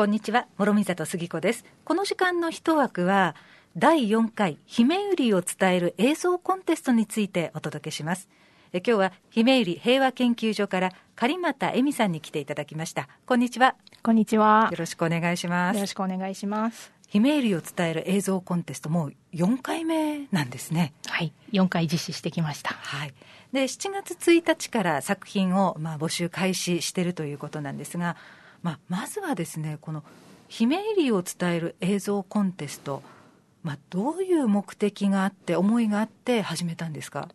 こんにちは諸見里杉子です。この時間の一枠は第4回姫売を伝える映像コンテストについてお届けします。え今日は姫売平和研究所から狩俣恵美さんに来ていただきました。こんにちは。こんにちは。よろしくお願いします。よろしくお願いします。姫売を伝える映像コンテストもう4回目なんですね。はい4回実施してきました。はい。で7月1日から作品をまあ募集開始しているということなんですが、まあ、まずはですねこの姫入りを伝える映像コンテスト、まあ、どういう目的があって思いがあって始めたんですか？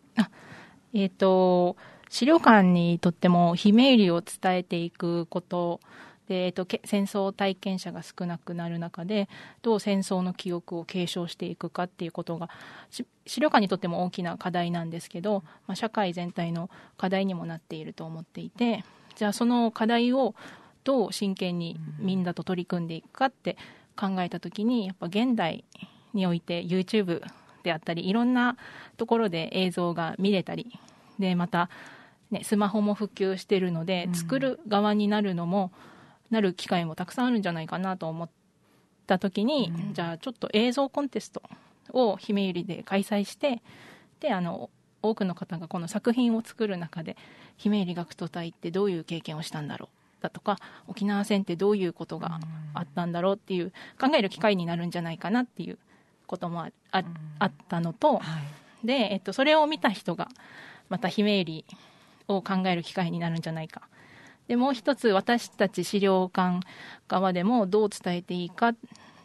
え、ー、と資料館にとっても姫入りを伝えていくことで、えっと、戦争体験者が少なくなる中でどう戦争の記憶を継承していくかっていうことが資料館にとっても大きな課題なんですけど、まあ、社会全体の課題にもなっていると思っていてじゃあその課題をどう真剣にみんなと取り組んでいくかって考えた時にやっぱ現代において YouTube であったりいろんなところで映像が見れたりでまた、ね、スマホも普及してるので作る側になるのも、うんなる機会もたくさんあるんじゃないかなと思った時に、うん、じゃあちょっと映像コンテストを姫百合で開催してであの多くの方がこの作品を作る中で姫百合学徒隊ってどういう経験をしたんだろうだとか沖縄戦ってどういうことがあったんだろうっていう考える機会になるんじゃないかなっていうこともあああったのと、はい、で、えっと、それを見た人がまた姫百合を考える機会になるんじゃないか。でもう一つ私たち資料館側でもどう伝えていいかっ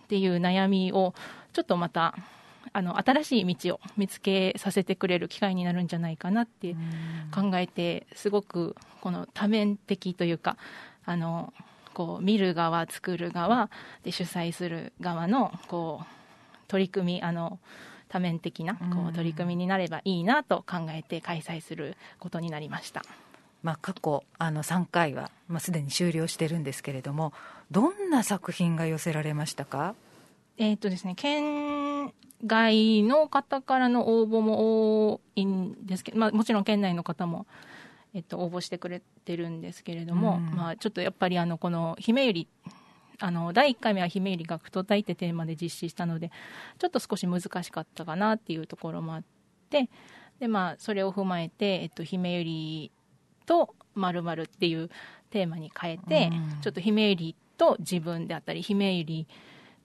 ていう悩みをちょっとまたあの新しい道を見つけさせてくれる機会になるんじゃないかなって考えてすごくこの多面的というかあのこう見る側作る側で主催する側のこう取り組みあの多面的なこう取り組みになればいいなと考えて開催することになりました。まあ、過去あの3回は、まあ、すでに終了してるんですけれどもどんな作品が寄せられましたか？えっ、とですね県外の方からの応募も多いんですけど、まあ、もちろん県内の方も、えっと、応募してくれてるんですけれども、うん、まあ、ちょっとやっぱりあのこの姫ゆりあの第1回目は姫ゆり学徒隊ってテーマで実施したのでちょっと少し難しかったかなっていうところもあってで、まあ、それを踏まえて、えっと、姫ゆりと〇〇っていうテーマに変えて、うん、ちょっと姫百合と自分であったり姫百合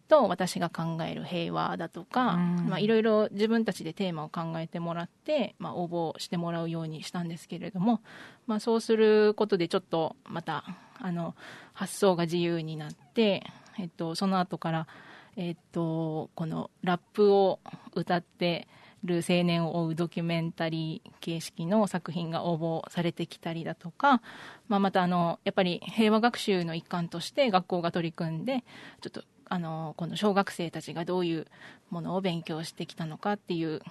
と私が考える平和だとか、まあ、いろいろ自分たちでテーマを考えてもらって、まあ、応募してもらうようにしたんですけれども、まあ、そうすることでちょっとまたあの発想が自由になって、えっと、その後から、えっと、このラップを歌ってる青年を追うドキュメンタリー形式の作品が応募されてきたりだとか、まあ、またあのやっぱり平和学習の一環として学校が取り組んでちょっとあのこの小学生たちがどういうものを勉強してきたのかっていう、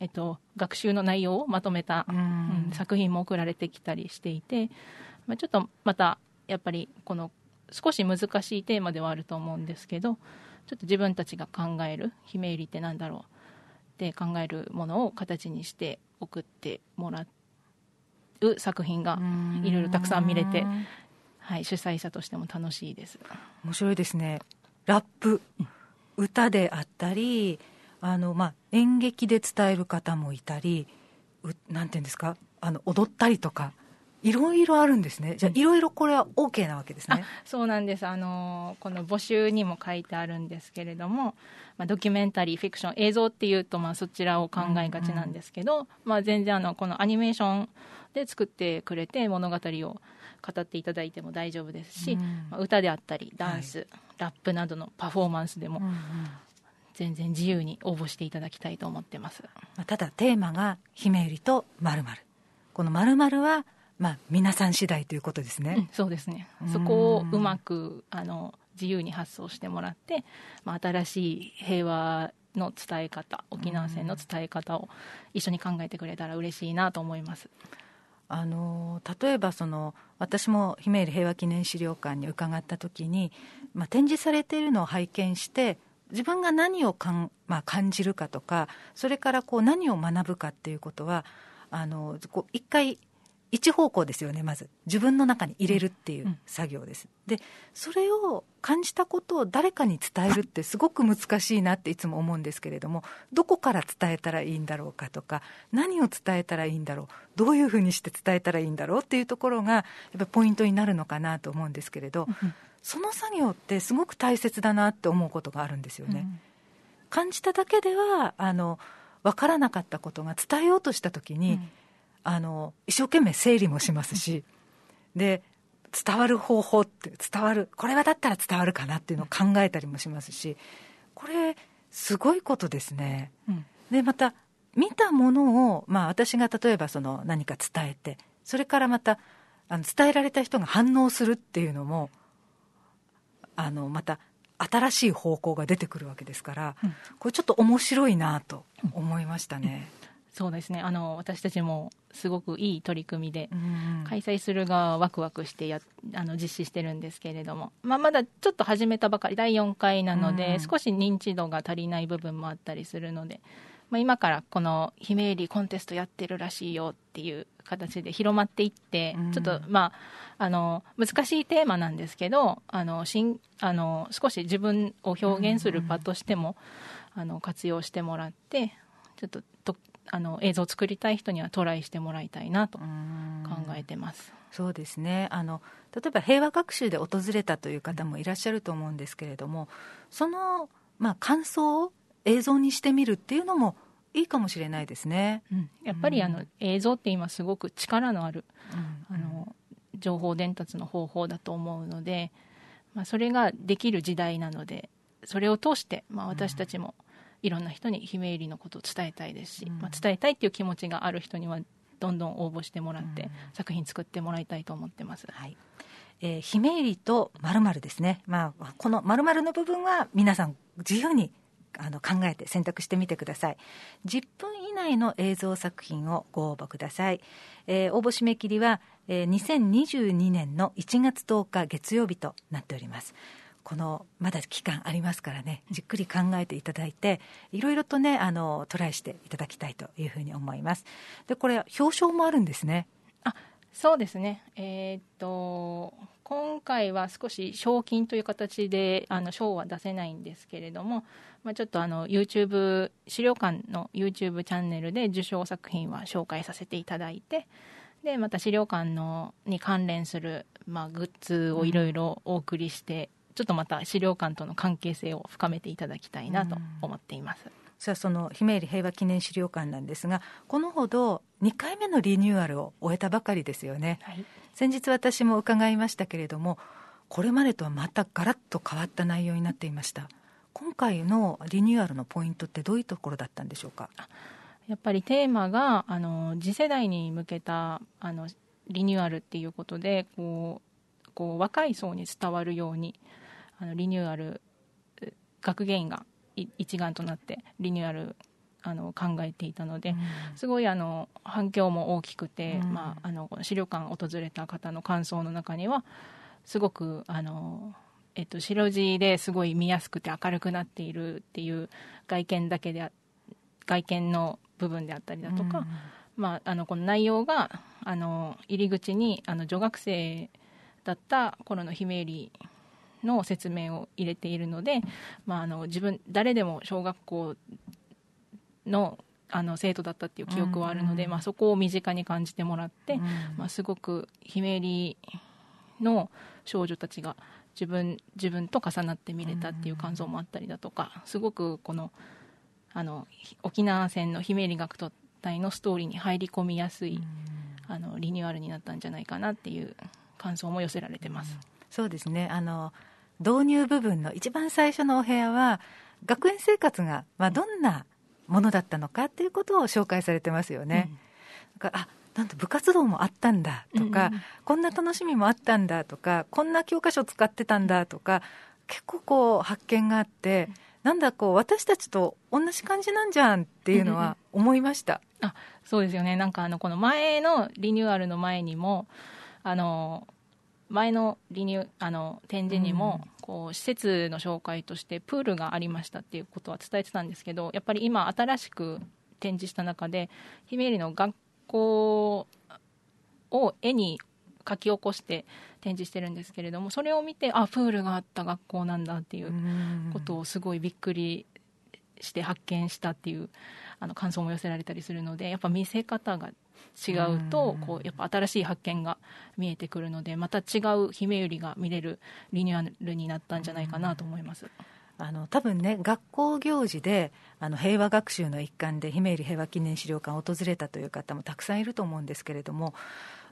えっと、学習の内容をまとめた、うん、作品も送られてきたりしていて、まあ、ちょっとまたやっぱりこの少し難しいテーマではあると思うんですけどちょっと自分たちが考える姫入りってなんだろうって考えるものを形にして送ってもらう作品がいろいろたくさん見れて、はい、主催者としても楽しいです。面白いですねラップ、歌であったりあの、まあ、演劇で伝える方もいたりうなんていうんですかあの踊ったりとかいろいろあるんですね。じゃあ、いろいろこれは OK なわけですね。そうなんです。あの、この募集にも書いてあるんですけれども、まあ、ドキュメンタリー、フィクション、映像っていうと、まあ、そちらを考えがちなんですけど、うんうん、まあ、全然、あの、このアニメーションで作ってくれて、物語を語っていただいても大丈夫ですし、うん、まあ、歌であったり、ダンス、はい、ラップなどのパフォーマンスでも、うんうん全然自由に応募していただきたいと思ってます。ただテーマが姫ゆりとまるこのまるはまあ、皆さん次第ということですね。うん、そうですね。そこをうまくあの自由に発想してもらって、まあ、新しい平和の伝え方沖縄戦の伝え方を一緒に考えてくれたら嬉しいなと思います。あの例えばその私も姫入平和記念資料館に伺った時に、まあ、展示されているのを拝見して自分が何をかん、まあ、感じるかとかそれからこう何を学ぶかっていうことはあのこう一回一方向ですよねまず。自分の中に入れるっていう作業です、でそれを感じたことを誰かに伝えるってすごく難しいなっていつも思うんですけれどもどこから伝えたらいいんだろうかとか何を伝えたらいいんだろうどういうふうにして伝えたらいいんだろうっていうところがやっぱポイントになるのかなと思うんですけれど、その作業ってすごく大切だなって思うことがあるんですよね。感じただけではあの分からなかったことが伝えようとした時に、あの一生懸命整理もしますし、で伝わる方法って伝わるこれはだったら伝わるかなっていうのを考えたりもしますしこれすごいことですね。うん、でまた見たものを、まあ、私が例えばその何か伝えてそれからまたあの伝えられた人が反応するっていうのもあのまた新しい方向が出てくるわけですから、うん、これちょっと面白いなと思いましたね。うんそうですね。あの私たちもすごくいい取り組みで、開催する側はワクワクしてやあの実施してるんですけれども、まあ、まだちょっと始めたばかり第4回なので、少し認知度が足りない部分もあったりするので、まあ、今からこの「姫入りコンテストやってるらしいよ」っていう形で広まっていって、ちょっとまああの難しいテーマなんですけどあのしんあの少し自分を表現する場としても、あの活用してもらってちょっととあの映像を作りたい人にはトライしてもらいたいなと考えてます。そうですね。あの例えば平和学習で訪れたという方もいらっしゃると思うんですけれどもその、まあ、感想を映像にしてみるっていうのもいいかもしれないですね、うん、やっぱりあの、映像って今すごく力のある、うん、あの情報伝達の方法だと思うので、まあ、それができる時代なのでそれを通して、まあ、私たちも、うんいろんな人に姫入りのことを伝えたいですし、うん、まあ、伝えたいっていう気持ちがある人にはどんどん応募してもらって、作品作ってもらいたいと思ってます。はい。えー、姫入りとまるですね、まあ、このまるの部分は皆さん自由にあの考えて選択してみてください。10分以内の映像作品をご応募ください、えー、応募締め切りは、えー、2022年の1月10日月曜日となっておりますこのまだ期間ありますからねじっくり考えていただいていろいろとねあのトライしていただきたいというふうに思います。でこれ表彰もあるんですね。あそうですね。えー、っと今回は少し賞金という形であの賞は出せないんですけれども、まあ、ちょっとあの YouTube 資料館の YouTube チャンネルで受賞作品は紹介させていただいてでまた資料館のに関連する、まあ、グッズをいろいろお送りして、ちょっとまた資料館との関係性を深めていただきたいなと思っています。さあその姫入平和記念資料館なんですがこのほど2回目のリニューアルを終えたばかりですよね、はい、先日私も伺いましたけれどもこれまでとはまたガラッと変わった内容になっていました。今回のリニューアルのポイントってどういうところだったんでしょうか？やっぱりテーマがあの次世代に向けたあのリニューアルっていうことでこうこう若い層に伝わるようにあのリニューアル学芸員が一丸となってリニューアルあの考えていたので、うん、すごいあの反響も大きくて、うん、まあ、あの資料館を訪れた方の感想の中にはすごくあの、えっと、白地ですごい見やすくて明るくなっているっていう外見だけで外見の部分であったりだとか、うん、まあ、あのこの内容があの入り口にあの女学生だった頃の姫入の説明を入れているので、まあ、あの自分誰でも小学校のあの生徒だったっていう記憶はあるので、うん、まあ、そこを身近に感じてもらって、うん、まあ、すごく姫入りの少女たちが自分自分と重なって見れたっていう感想もあったりだとかすごくこのあの沖縄戦の姫入り学徒隊のストーリーに入り込みやすい、うん、あのリニューアルになったんじゃないかなっていう感想も寄せられてます。そうですね。あの導入部分の一番最初のお部屋は学園生活が、まあ、どんなものだったのかっていうことを紹介されてますよね。うん、だからあなんと部活動もあったんだとか、うん、こんな楽しみもあったんだとかこんな教科書使ってたんだとか結構こう発見があって、うん、なんだこう私たちと同じ感じなんじゃんっていうのは思いました。あそうですよね。なんかあのこの前のリニューアルの前にもあの前のリニュあの展示にも、こう施設の紹介としてプールがありましたっていうことは伝えてたんですけどやっぱり今新しく展示した中で姫入りの学校を絵に書き起こして展示してるんですけれどもそれを見てあプールがあった学校なんだっていうことをすごいびっくりして発見したっていうあの感想も寄せられたりするのでやっぱ見せ方が違うとこうやっぱ新しい発見が見えてくるのでまた違う姫ゆりが見れるリニューアルになったんじゃないかなと思います。あの多分ね学校行事であの平和学習の一環で姫入平和記念資料館を訪れたという方もたくさんいると思うんですけれども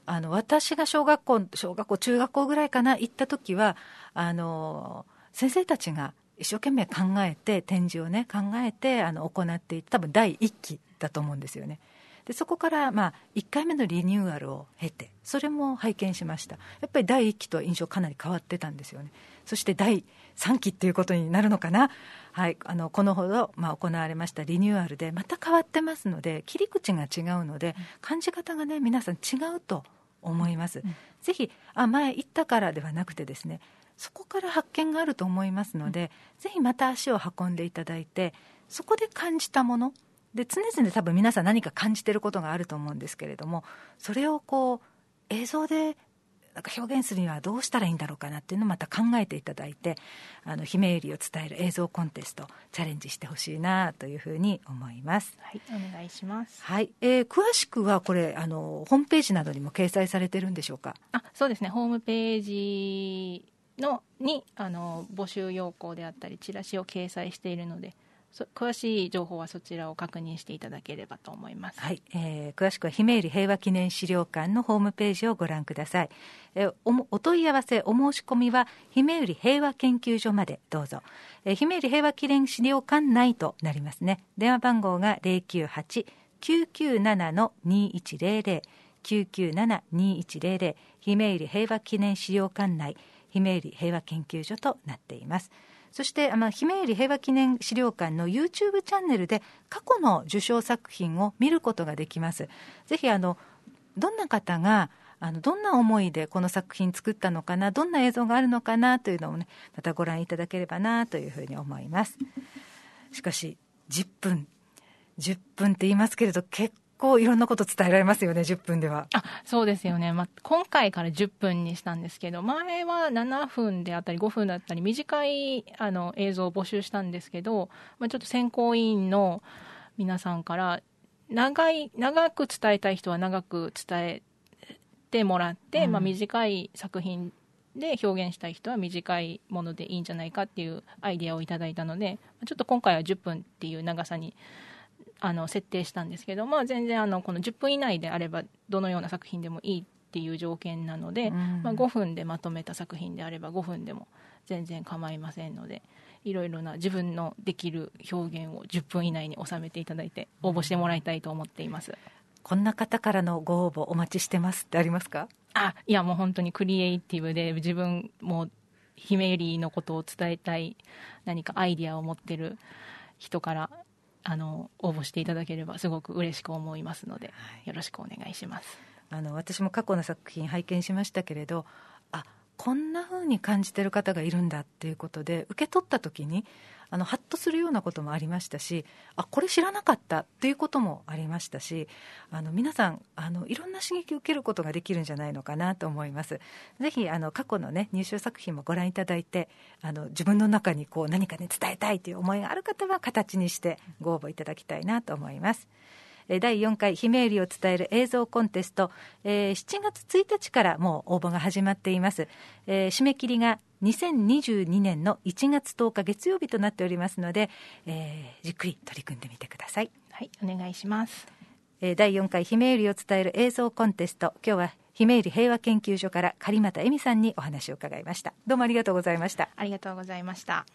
あの私が小学校小学校中学校ぐらいかな行った時はあの先生たちが一生懸命考えて展示をね考えてあの行っていた多分第1期だと思うんですよね。でそこから、まあ、1回目のリニューアルを経てそれも拝見しました。やっぱり第1期と印象かなり変わってたんですよね。そして第3期っていうことになるのかな、はい、あのこのほど、まあ、行われましたリニューアルでまた変わってますので切り口が違うので感じ方がね皆さん違うと思います、うん、ぜひあ前行ったからではなくてですねそこから発見があると思いますので、うん、ぜひまた足を運んでいただいてそこで感じたもので常々多分皆さん何か感じてることがあると思うんですけれどもそれをこう映像でなんか表現するにはどうしたらいいんだろうかなっていうのをまた考えていただいてあの姫ゆりを伝える映像コンテストチャレンジしてほしいなというふうに思います。はいお願いします。はい、えー、詳しくはこれあのホームページなどにも掲載されてるんでしょうか？あそうですねホームページのにあの募集要項であったりチラシを掲載しているので。詳しい情報はそちらを確認していただければと思います。はい、えー、詳しくは姫入平和記念資料館のホームページをご覧ください。えー、おお問い合わせお申し込みは姫入平和研究所までどうぞ。えー、姫入平和記念資料館内となりますね。電話番号が零九八九九七の二一零零九九七二一零零姫入平和記念資料館内姫入平和研究所となっています。そしてあの姫入平和記念資料館の YouTube チャンネルで過去の受賞作品を見ることができます。ぜひあのどんな方があのどんな思いでこの作品作ったのかなどんな映像があるのかなというのをねまたご覧いただければなというふうに思いますしかし10分10分って言いますけれど結構いろんなこと伝えられますよね、10分では。あそうですよね、まあ、今回から10分にしたんですけど、前は7分であったり、5分だったり、短いあの映像を募集したんですけど、まあ、ちょっと選考委員の皆さんから、長い長く伝えたい人は長く伝えてもらって、うん、まあ、短い作品で表現したい人は短いものでいいんじゃないかっていうアイデアをいただいたのでちょっと今回は10分っていう長さにあの設定したんですけど、まあ、全然あのこの10分以内であればどのような作品でもいいっていう条件なので、うん、まあ、5分でまとめた作品であれば5分でも全然構いませんのでいろいろな自分のできる表現を10分以内に収めていただいて応募してもらいたいと思っています。こんな方からのご応募お待ちしてますってありますか？あいやもう本当にクリエイティブで自分もひめゆりのことを伝えたい何かアイディアを持ってる人からあの応募していただければすごく嬉しく思いますので、よろしくお願いします。あの私も過去の作品拝見しましたけれどあこんな風に感じてる方がいるんだっていうことで受け取った時にあのハッとするようなこともありましたしあこれ知らなかったということもありましたしあの皆さんあのいろんな刺激を受けることができるんじゃないのかなと思いますぜひあの過去の、ね、入賞作品もご覧いただいてあの自分の中にこう何か、ね、伝えたいという思いがある方は形にしてご応募いただきたいなと思います。第4回姫入りを伝える映像コンテスト、えー、7月1日からもう応募が始まっています、えー、締め切りが2022年の1月10日月曜日となっておりますので、えー、じっくり取り組んでみてください。はいお願いします、えー、第4回姫入りを伝える映像コンテスト。今日は姫入平和研究所から狩俣恵美さんにお話を伺いました。どうもありがとうございました。ありがとうございました